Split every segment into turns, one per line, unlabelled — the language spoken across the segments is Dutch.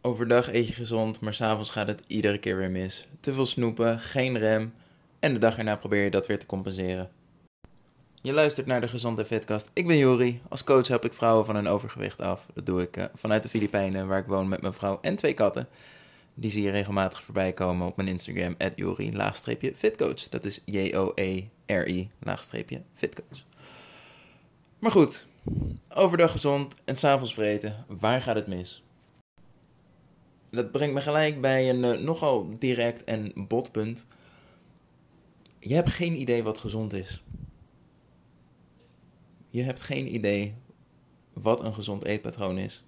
Overdag eet je gezond, maar s'avonds gaat het iedere keer weer mis. Te veel snoepen, geen rem en de dag erna probeer je dat weer te compenseren. Je luistert naar de Gezonde Fitcast. Ik ben Jori. Als coach help ik vrouwen van hun overgewicht af. Dat doe ik uh, vanuit de Filipijnen, waar ik woon met mijn vrouw en twee katten. Die zie je regelmatig voorbij komen op mijn Instagram, Jori-fitcoach. Dat is J-O-E-R-I-fitcoach. Maar goed, overdag gezond en s'avonds vreten. Waar gaat het mis? Dat brengt me gelijk bij een uh, nogal direct en botpunt. Je hebt geen idee wat gezond is. Je hebt geen idee wat een gezond eetpatroon is.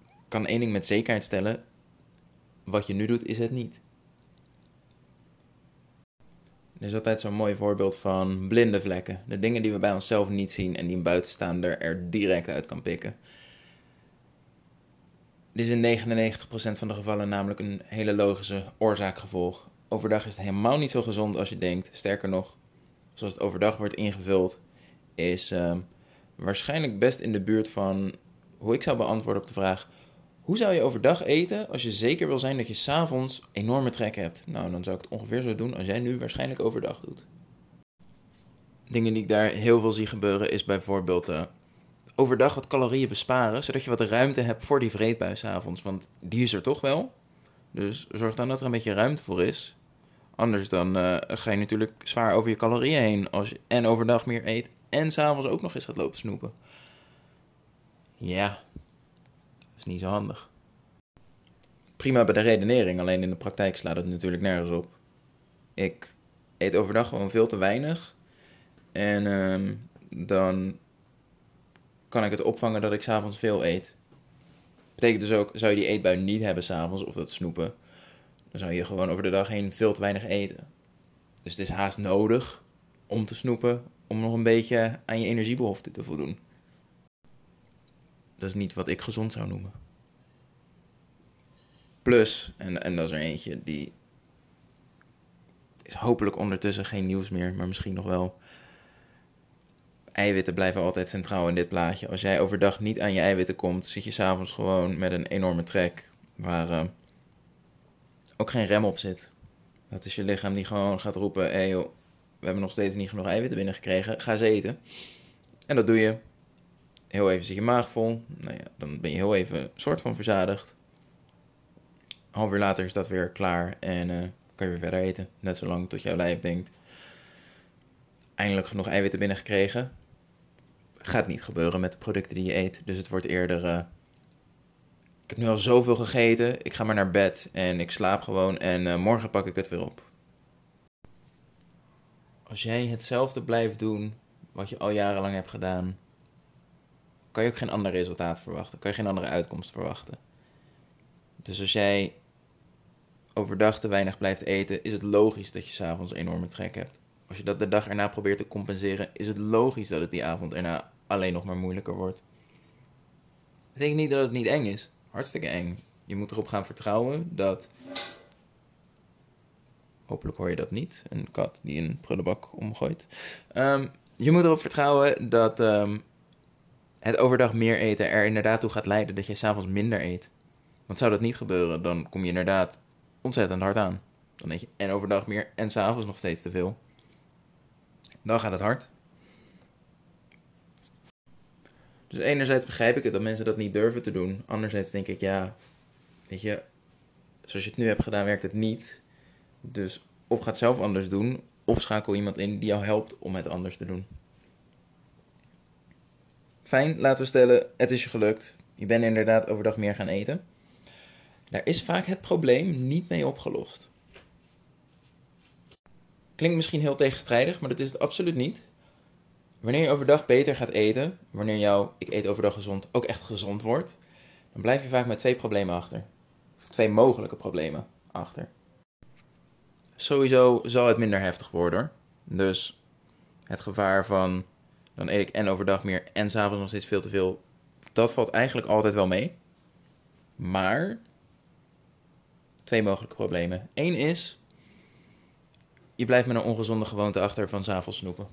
Ik kan één ding met zekerheid stellen: wat je nu doet, is het niet. Er is altijd zo'n mooi voorbeeld van blinde vlekken. De dingen die we bij onszelf niet zien en die een buitenstaander er direct uit kan pikken. Dit is in 99% van de gevallen namelijk een hele logische oorzaak-gevolg. Overdag is het helemaal niet zo gezond als je denkt. Sterker nog, zoals het overdag wordt ingevuld, is uh, waarschijnlijk best in de buurt van hoe ik zou beantwoorden op de vraag: hoe zou je overdag eten als je zeker wil zijn dat je s'avonds enorme trek hebt? Nou, dan zou ik het ongeveer zo doen als jij nu waarschijnlijk overdag doet. Dingen die ik daar heel veel zie gebeuren is bijvoorbeeld uh, overdag wat calorieën besparen, zodat je wat ruimte hebt voor die vreedbui s'avonds. Want die is er toch wel. Dus zorg dan dat er een beetje ruimte voor is. Anders dan uh, ga je natuurlijk zwaar over je calorieën heen als je en overdag meer eet en s'avonds ook nog eens gaat lopen snoepen. Ja, dat is niet zo handig. Prima bij de redenering, alleen in de praktijk slaat het natuurlijk nergens op. Ik eet overdag gewoon veel te weinig. En uh, dan kan ik het opvangen dat ik s'avonds veel eet. Betekent dus ook, zou je die eetbui niet hebben s'avonds of dat snoepen, dan zou je gewoon over de dag heen veel te weinig eten. Dus het is haast nodig om te snoepen, om nog een beetje aan je energiebehoefte te voldoen. Dat is niet wat ik gezond zou noemen. Plus, en, en dat is er eentje die is hopelijk ondertussen geen nieuws meer, maar misschien nog wel. Eiwitten blijven altijd centraal in dit plaatje. Als jij overdag niet aan je eiwitten komt, zit je s'avonds gewoon met een enorme trek waar uh, ook geen rem op zit. Dat is je lichaam die gewoon gaat roepen: hey joh, we hebben nog steeds niet genoeg eiwitten binnengekregen, ga ze eten. En dat doe je. Heel even zit je maag vol. Nou ja, dan ben je heel even soort van verzadigd. Een half uur later is dat weer klaar en uh, kan je weer verder eten. Net zolang tot jouw lijf denkt. Eindelijk genoeg eiwitten binnengekregen. Gaat niet gebeuren met de producten die je eet. Dus het wordt eerder. Uh, ik heb nu al zoveel gegeten. Ik ga maar naar bed en ik slaap gewoon. En uh, morgen pak ik het weer op als jij hetzelfde blijft doen wat je al jarenlang hebt gedaan, kan je ook geen ander resultaat verwachten. Kan je geen andere uitkomst verwachten. Dus als jij overdag te weinig blijft eten, is het logisch dat je s'avonds enorme trek hebt. Als je dat de dag erna probeert te compenseren, is het logisch dat het die avond erna alleen nog maar moeilijker wordt. Ik denk niet dat het niet eng is. Hartstikke eng. Je moet erop gaan vertrouwen dat Hopelijk hoor je dat niet. Een kat die een prullenbak omgooit. Um, je moet erop vertrouwen dat um, het overdag meer eten er inderdaad toe gaat leiden dat je s'avonds minder eet. Want zou dat niet gebeuren, dan kom je inderdaad ontzettend hard aan. Dan eet je en overdag meer en s'avonds nog steeds te veel. Dan gaat het hard. Dus enerzijds begrijp ik het dat mensen dat niet durven te doen. Anderzijds denk ik, ja, weet je, zoals je het nu hebt gedaan, werkt het niet. Dus of ga het zelf anders doen, of schakel iemand in die jou helpt om het anders te doen. Fijn, laten we stellen, het is je gelukt. Je bent inderdaad overdag meer gaan eten. Daar is vaak het probleem niet mee opgelost. Klinkt misschien heel tegenstrijdig, maar dat is het absoluut niet. Wanneer je overdag beter gaat eten, wanneer jouw ik eet overdag gezond ook echt gezond wordt, dan blijf je vaak met twee problemen achter. Of twee mogelijke problemen achter. Sowieso zal het minder heftig worden. Dus het gevaar van dan eet ik en overdag meer en s'avonds nog steeds veel te veel. Dat valt eigenlijk altijd wel mee. Maar twee mogelijke problemen. Eén is, je blijft met een ongezonde gewoonte achter van s'avonds snoepen.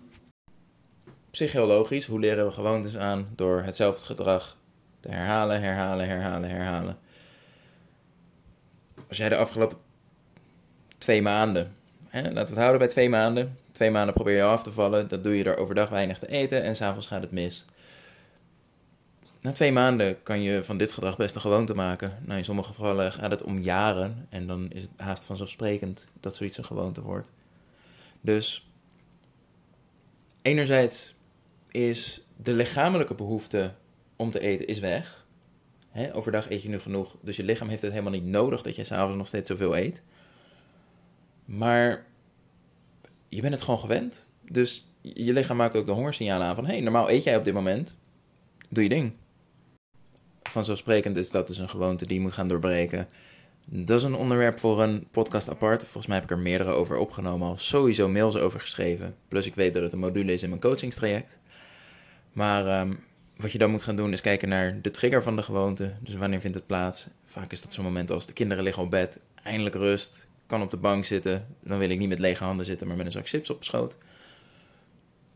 Psychologisch, hoe leren we gewoontes aan? Door hetzelfde gedrag te herhalen, herhalen, herhalen, herhalen. als jij de afgelopen twee maanden, hè, laten we het houden bij twee maanden, twee maanden probeer je af te vallen, dat doe je door overdag weinig te eten en s'avonds gaat het mis. Na twee maanden kan je van dit gedrag best een gewoonte maken. Nou, in sommige gevallen gaat het om jaren en dan is het haast vanzelfsprekend dat zoiets een gewoonte wordt. Dus enerzijds is de lichamelijke behoefte om te eten is weg. overdag eet je nu genoeg, dus je lichaam heeft het helemaal niet nodig dat je s'avonds nog steeds zoveel eet. Maar je bent het gewoon gewend. Dus je lichaam maakt ook de hongersignalen aan van... hey, normaal eet jij op dit moment. Doe je ding. Vanzelfsprekend is dat dus een gewoonte die je moet gaan doorbreken. Dat is een onderwerp voor een podcast apart. Volgens mij heb ik er meerdere over opgenomen. Al sowieso mails over geschreven. Plus ik weet dat het een module is in mijn coachingstraject. Maar ehm, wat je dan moet gaan doen is kijken naar de trigger van de gewoonte. Dus wanneer vindt het plaats? Vaak is dat zo'n moment als de kinderen liggen op bed. Eindelijk rust kan op de bank zitten. Dan wil ik niet met lege handen zitten, maar met een zak chips op schoot.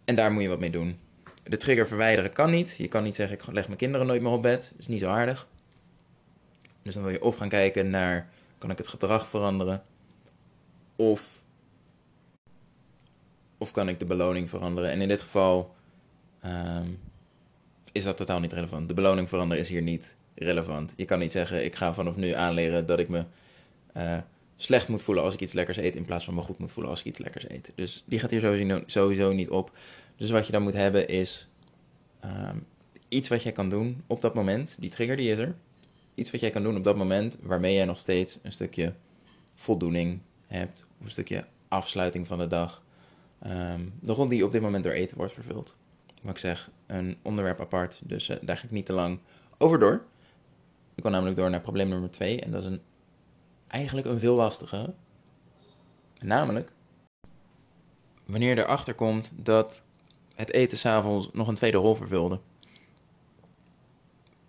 En daar moet je wat mee doen. De trigger verwijderen kan niet. Je kan niet zeggen, ik leg mijn kinderen nooit meer op bed. Dat is niet zo aardig. Dus dan wil je of gaan kijken naar, kan ik het gedrag veranderen? Of, of kan ik de beloning veranderen? En in dit geval ehm, is dat totaal niet relevant. De beloning veranderen is hier niet relevant. Je kan niet zeggen, ik ga vanaf nu aanleren dat ik me... Uh, slecht moet voelen als ik iets lekkers eet, in plaats van me goed moet voelen als ik iets lekkers eet. Dus die gaat hier sowieso, sowieso niet op. Dus wat je dan moet hebben is ehm, iets wat jij kan doen op dat moment. Die trigger die is er. Iets wat jij kan doen op dat moment waarmee jij nog steeds een stukje voldoening hebt. Of een stukje afsluiting van de dag. Um, de rol die op dit moment door eten wordt vervuld. Wat ik zeg, een onderwerp apart. Dus uh, daar ga ik niet te lang over door. Ik kan namelijk door naar probleem nummer 2. En dat is een eigenlijk een veel lastiger. Namelijk, wanneer je erachter komt dat het eten s'avonds nog een tweede rol vervulde.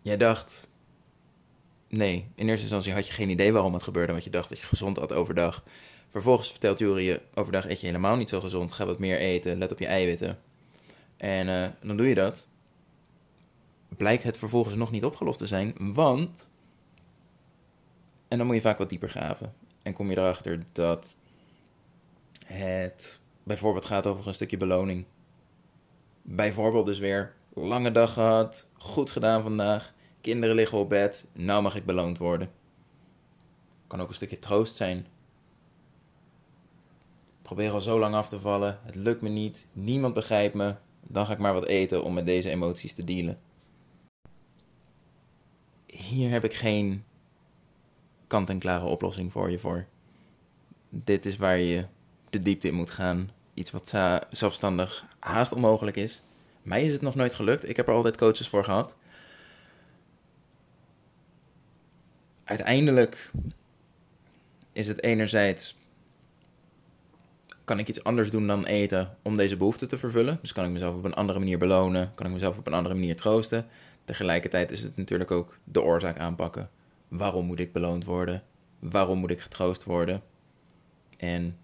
Jij dacht, nee, in eerste instantie had je geen idee waarom het gebeurde, want je dacht dat je gezond had overdag. Vervolgens vertelt Jury je, overdag eet je helemaal niet zo gezond, ga wat meer eten, let op je eiwitten. En uh, dan doe je dat. Blijkt het vervolgens nog niet opgelost te zijn, want en dan moet je vaak wat dieper graven. En kom je erachter dat het bijvoorbeeld gaat over een stukje beloning. Bijvoorbeeld dus weer lange dag gehad, goed gedaan vandaag, kinderen liggen op bed, nou mag ik beloond worden. Kan ook een stukje troost zijn. Probeer al zo lang af te vallen, het lukt me niet, niemand begrijpt me, dan ga ik maar wat eten om met deze emoties te dealen. Hier heb ik geen kant-en-klare oplossing voor je voor. Dit is waar je de diepte in moet gaan. Iets wat zelfstandig haast onmogelijk is. Mij is het nog nooit gelukt. Ik heb er altijd coaches voor gehad. Uiteindelijk is het enerzijds kan ik iets anders doen dan eten om deze behoefte te vervullen. Dus kan ik mezelf op een andere manier belonen, kan ik mezelf op een andere manier troosten. Tegelijkertijd is het natuurlijk ook de oorzaak aanpakken. Waarom moet ik beloond worden? Waarom moet ik getroost worden? En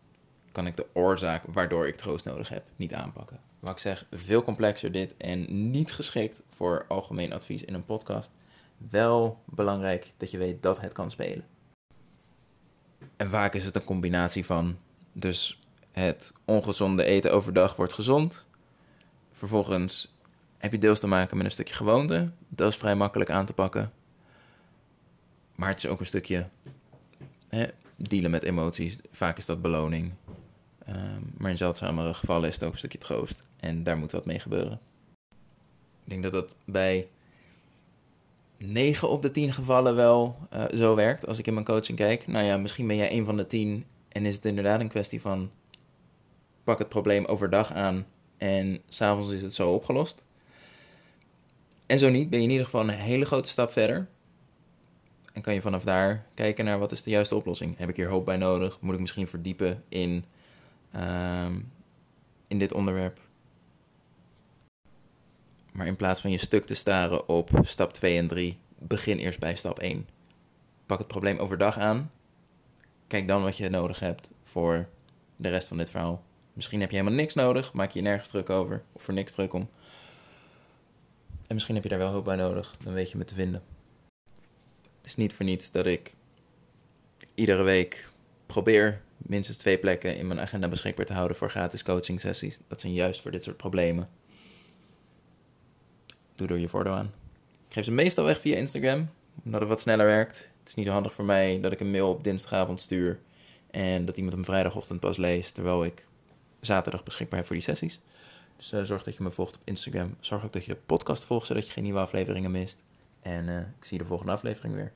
kan ik de oorzaak waardoor ik troost nodig heb niet aanpakken? Wat ik zeg, veel complexer dit en niet geschikt voor algemeen advies in een podcast. Wel belangrijk dat je weet dat het kan spelen. En vaak is het een combinatie van. Dus het ongezonde eten overdag wordt gezond. Vervolgens heb je deels te maken met een stukje gewoonte. Dat is vrij makkelijk aan te pakken. Maar het is ook een stukje hè, dealen met emoties. Vaak is dat beloning. Um, maar in zeldzamere gevallen is het ook een stukje troost. En daar moet wat mee gebeuren. Ik denk dat dat bij 9 op de 10 gevallen wel uh, zo werkt. Als ik in mijn coaching kijk. Nou ja, misschien ben jij een van de 10. En is het inderdaad een kwestie van. Pak het probleem overdag aan. En s'avonds is het zo opgelost. En zo niet, ben je in ieder geval een hele grote stap verder. En kan je vanaf daar kijken naar wat is de juiste oplossing. Heb ik hier hulp bij nodig? Moet ik misschien verdiepen in, uh, in dit onderwerp? Maar in plaats van je stuk te staren op stap 2 en 3, begin eerst bij stap 1. Pak het probleem overdag aan. Kijk dan wat je nodig hebt voor de rest van dit verhaal. Misschien heb je helemaal niks nodig, maak je je nergens druk over of voor niks druk om. En misschien heb je daar wel hulp bij nodig, dan weet je me te vinden. Het is niet voor niets dat ik iedere week probeer minstens twee plekken in mijn agenda beschikbaar te houden voor gratis coaching sessies. Dat zijn juist voor dit soort problemen. Doe er je voordeel aan. Geef ze meestal weg via Instagram, omdat het wat sneller werkt. Het is niet zo handig voor mij dat ik een mail op dinsdagavond stuur en dat iemand hem vrijdagochtend pas leest, terwijl ik zaterdag beschikbaar heb voor die sessies. Dus uh, zorg dat je me volgt op Instagram. Zorg ook dat je de podcast volgt, zodat je geen nieuwe afleveringen mist. En uh, ik zie je de volgende aflevering weer.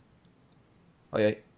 Hoi hoi.